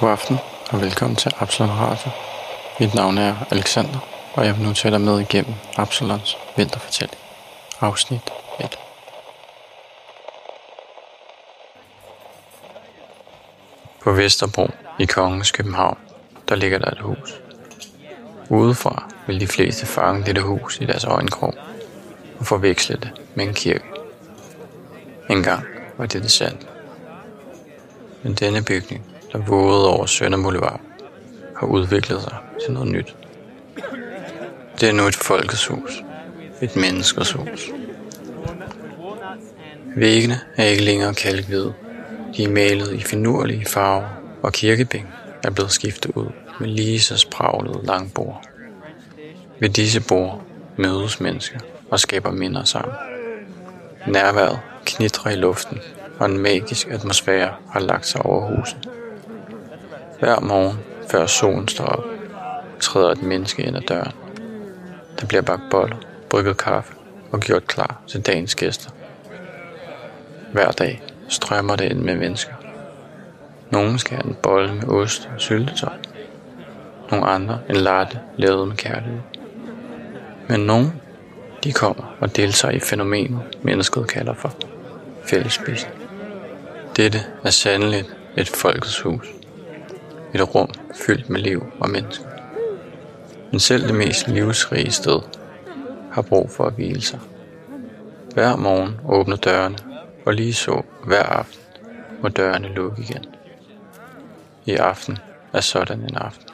God aften og velkommen til Absalon Radio. Mit navn er Alexander, og jeg vil nu tage dig med igennem Absalons vinterfortælling. Afsnit 1. På Vesterbro i Kongens København, der ligger der et hus. Udefra vil de fleste fange dette hus i deres øjenkrog og forveksle det med en kirke. En gang var det det sandt. Men denne bygning, der vågede over Sønder Boulevard, har udviklet sig til noget nyt. Det er nu et folkets hus. Et menneskers hus. Væggene er ikke længere kalkhvide. De er malet i finurlige farver, og kirkebænk er blevet skiftet ud med lige så spraglede langbord. Ved disse bord mødes mennesker og skaber minder sammen. Nærværet knitrer i luften, og en magisk atmosfære har lagt sig over huset. Hver morgen, før solen står op, træder et menneske ind ad døren. Der bliver bagt boller, brygget kaffe og gjort klar til dagens gæster. Hver dag strømmer det ind med mennesker. Nogle skal have en bolle med ost og syltetøj. Nogle andre en latte lavet med kærlighed. Men nogle, de kommer og deltager i fænomenet, mennesket kalder for fællesspisning. Dette er sandeligt et folkets hus. Et rum fyldt med liv og mennesker. Men selv det mest livsrige sted har brug for at hvile sig. Hver morgen åbner dørene, og lige så hver aften må dørene lukke igen. I aften er sådan en aften.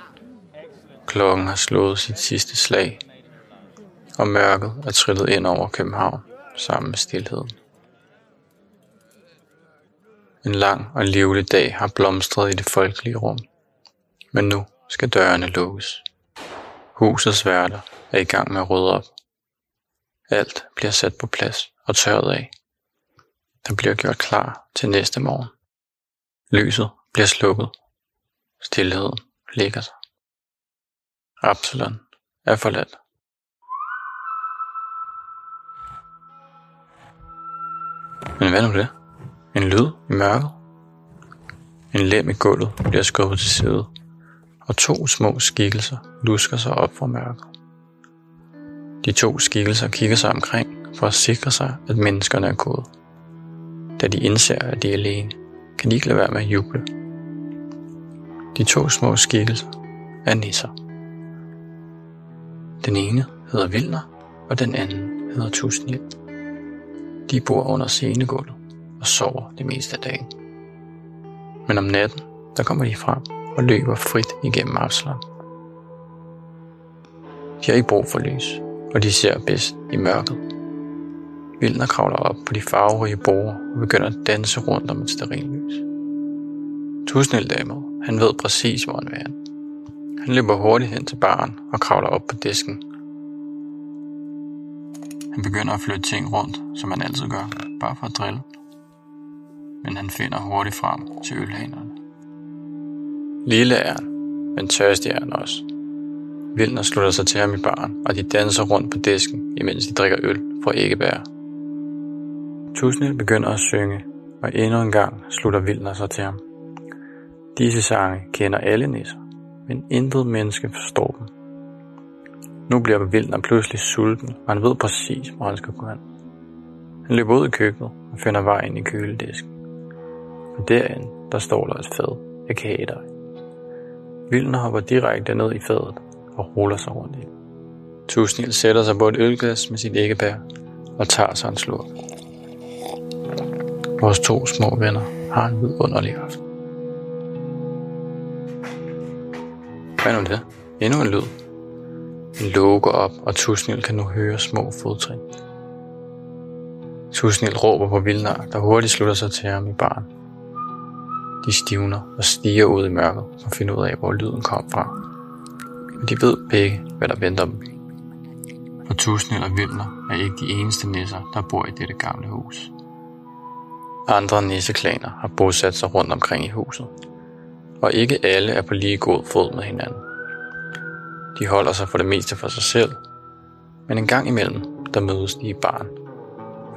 Klokken har slået sit sidste slag, og mørket er trillet ind over København sammen med stillheden. En lang og livlig dag har blomstret i det folkelige rum, men nu skal dørene lukkes. Husets værter er i gang med at rydde op. Alt bliver sat på plads og tørret af. Der bliver gjort klar til næste morgen. Lyset bliver slukket. Stilheden ligger sig. Absalon er forladt. Men hvad nu det? En lyd i mørket? En lem i gulvet bliver skubbet til side, og to små skikkelser lusker sig op fra mørket. De to skikkelser kigger sig omkring for at sikre sig, at menneskerne er gået. Da de indser, at de er alene, kan de ikke lade være med at juble. De to små skikkelser er nisser. Den ene hedder Vilner, og den anden hedder Tusnil. De bor under scenegulvet og sover det meste af dagen. Men om natten, der kommer de frem og løber frit igennem Absalon. De har ikke brug for lys, og de ser bedst i mørket. Vildner kravler op på de farverige borde og begynder at danse rundt om et stearinlys. Tusnel derimod, han ved præcis, hvor han vil hen. Han løber hurtigt hen til baren og kravler op på disken. Han begynder at flytte ting rundt, som han altid gør, bare for at drille. Men han finder hurtigt frem til ølhanerne. Lille er han, men tørstig er han også. Vilner slutter sig til ham i baren, og de danser rundt på disken, imens de drikker øl fra æggebær. Tusnil begynder at synge, og endnu en gang slutter Vilner sig til ham. Disse sange kender alle nisser, men intet menneske forstår dem. Nu bliver Vilner pludselig sulten, og han ved præcis, hvor han skal gå hen. Han løber ud i køkkenet og finder vej ind i køledisken. Og derinde, der står der et fad af dig. Vilden hopper direkte ned i fadet og ruller sig rundt i. Tusnil sætter sig på et ølglas med sit æggebær og tager sig en slurk. Vores to små venner har en vidunderlig aften. Hvad nu det? Endnu en lyd. En låge går op, og Tusnil kan nu høre små fodtrin. Tusnil råber på Vildnar, der hurtigt slutter sig til ham i barn de stivner og stiger ud i mørket og finder ud af, hvor lyden kom fra. Men de ved begge, hvad der venter dem. For tusind og Vildner er ikke de eneste nisser, der bor i dette gamle hus. Andre nisseklaner har bosat sig rundt omkring i huset, og ikke alle er på lige god fod med hinanden. De holder sig for det meste for sig selv, men en gang imellem, der mødes de i barn.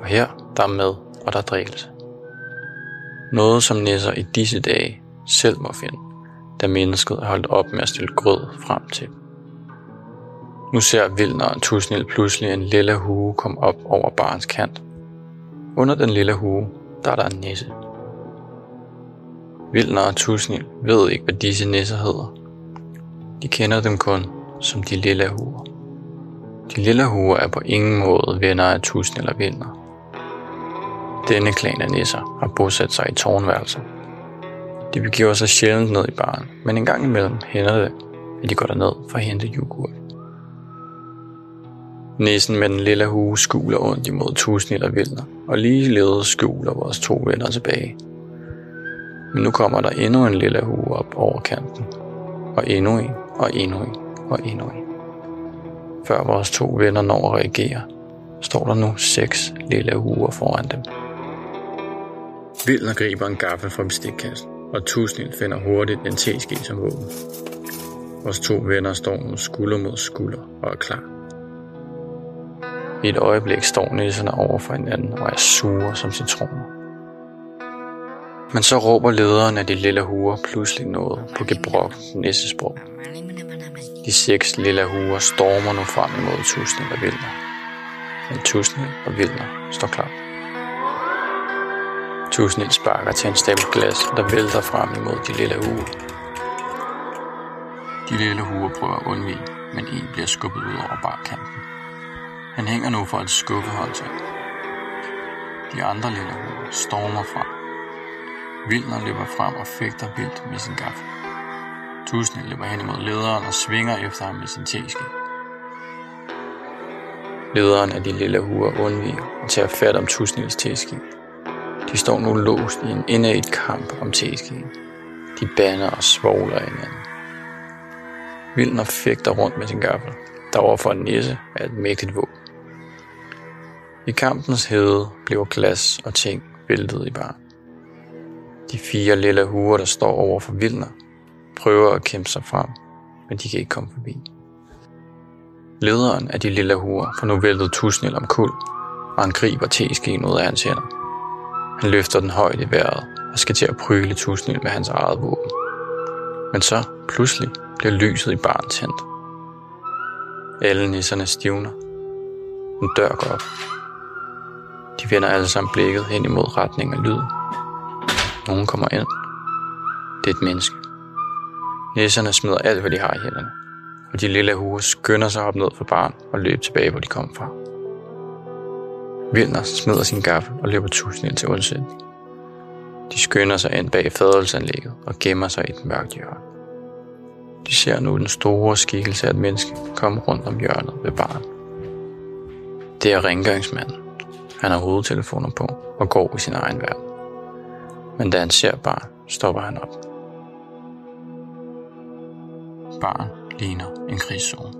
Og her, der er med, og der er drikkelse. Noget, som nisser i disse dage selv må finde, da mennesket er holdt op med at stille grød frem til. Nu ser Vildner og Tusnil pludselig en lille hue komme op over barens kant. Under den lille hue, der er der en nisse. Vildner og Tusnil ved ikke, hvad disse nisser hedder. De kender dem kun som de lille huer. De lille huer er på ingen måde venner af Tusnil og Vildner. Denne klan af nisser har bosat sig i tårnværelser. De begiver sig sjældent ned i baren, men en gang imellem hænder det, at de går derned for at hente yoghurt. Næsen med den lille hue skuler ondt imod Tusnil og vildner, og ligeledes skjuler vores to venner tilbage. Men nu kommer der endnu en lille hue op over kanten, og endnu en, og endnu en, og endnu en. Før vores to venner når at reagere, står der nu seks lille huer foran dem. Vilner griber en gaffel fra bestikkassen, og Tusnil finder hurtigt en teske som våben. Vores to venner står nu skulder mod skulder og er klar. I et øjeblik står nisserne over for hinanden og er sure som citroner. Men så råber lederen af de lille huer pludselig noget på gebrok nissesprog. De seks lille huer stormer nu frem imod Tusnil og Vilner. Men Tusnil og Vilner står klar. Tusnil sparker til en stabel glas, der vælter frem imod de lille huer. De lille huer prøver at undvige, men en bliver skubbet ud over barkanten. Han hænger nu for et skubbehåndtag. De andre lille huer stormer frem. Vildner løber frem og fægter vildt med sin gaffel. Tusnil løber hen imod lederen og svinger efter ham med sin teske. Lederen af de lille huer undviger og tager fat om Tusnils teske. De står nu låst i en indad kamp om teskeen. De banner og svogler hinanden. Vildner fægter rundt med sin gaffel, der overfor en nisse er et mægtigt våben. I kampens hede bliver glas og ting væltet i bar. De fire lille huer, der står over for Vildner, prøver at kæmpe sig frem, men de kan ikke komme forbi. Lederen af de lille huer får nu væltet tusnel om kul, og han griber teskeen ud af hans hænder. Han løfter den højt i vejret og skal til at pryle tusnel med hans eget våben. Men så, pludselig, bliver lyset i barn tændt. Alle nisserne stivner. En dør går op. De vender alle sammen blikket hen imod retning af lyd. Nogen kommer ind. Det er et menneske. Nisserne smider alt, hvad de har i hænderne, og de lille huer skynder sig op ned for barn og løber tilbage, hvor de kom fra. Vilner smider sin gaffel og løber tusind ind til undsætning. De skynder sig ind bag fadelsanlægget og gemmer sig i et mørkt hjørne. De ser nu den store skikkelse af et menneske komme rundt om hjørnet ved baren. Det er rengøringsmanden. Han har hovedtelefoner på og går i sin egen verden. Men da han ser barn, stopper han op. Barn ligner en krigszone.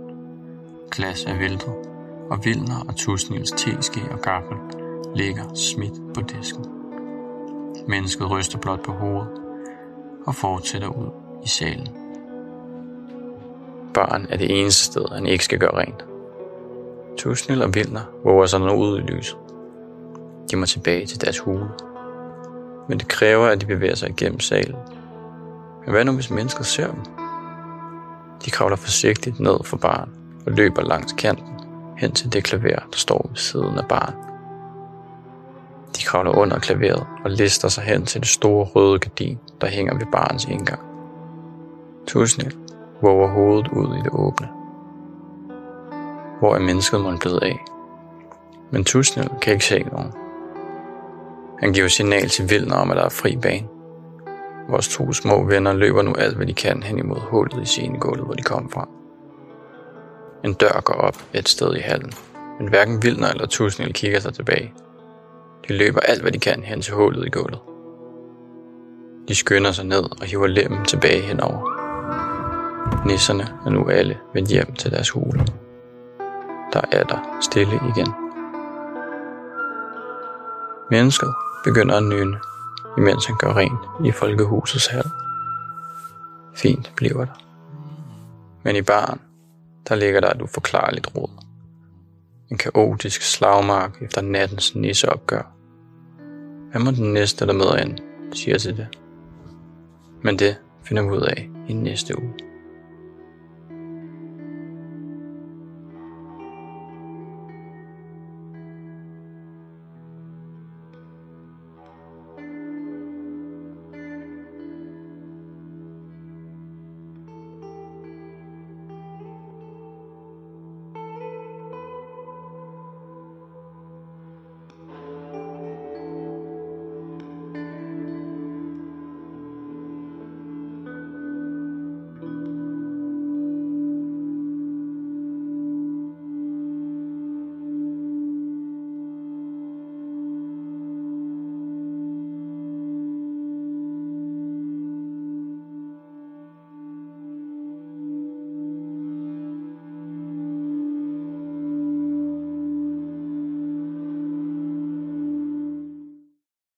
Glas er væltet, og Vilner og Tusnils teske og gaffel ligger smidt på disken. Mennesket ryster blot på hovedet og fortsætter ud i salen. Børn er det eneste sted, han ikke skal gøre rent. Tusnil og Vilner våger sig nu ud i lyset. De må tilbage til deres hule. Men det kræver, at de bevæger sig igennem salen. Men hvad nu, hvis mennesket ser dem? De kravler forsigtigt ned for baren og løber langs kanten hen til det klaver, der står ved siden af barn. De kravler under klaveret og lister sig hen til det store røde gardin, der hænger ved barnets indgang. Tusnil våger hovedet ud i det åbne. Hvor er mennesket måtte blevet af? Men Tusnil kan ikke se nogen. Han giver signal til Vildner om, at der er fri bane. Vores to små venner løber nu alt, hvad de kan hen imod hullet i scenegulvet, hvor de kom fra. En dør går op et sted i hallen, men hverken Vildner eller Tusnil kigger sig tilbage. De løber alt, hvad de kan hen til hullet i gulvet. De skynder sig ned og hiver lemmen tilbage henover. Nisserne er nu alle vendt hjem til deres hule. Der er der stille igen. Mennesket begynder at nynne, imens han gør rent i folkehusets hal. Fint bliver der. Men i baren, der ligger der et uforklarligt råd. En kaotisk slagmark efter nattens nisseopgør. Hvad må den næste, der møder ind, siger til det? Men det finder vi ud af i næste uge.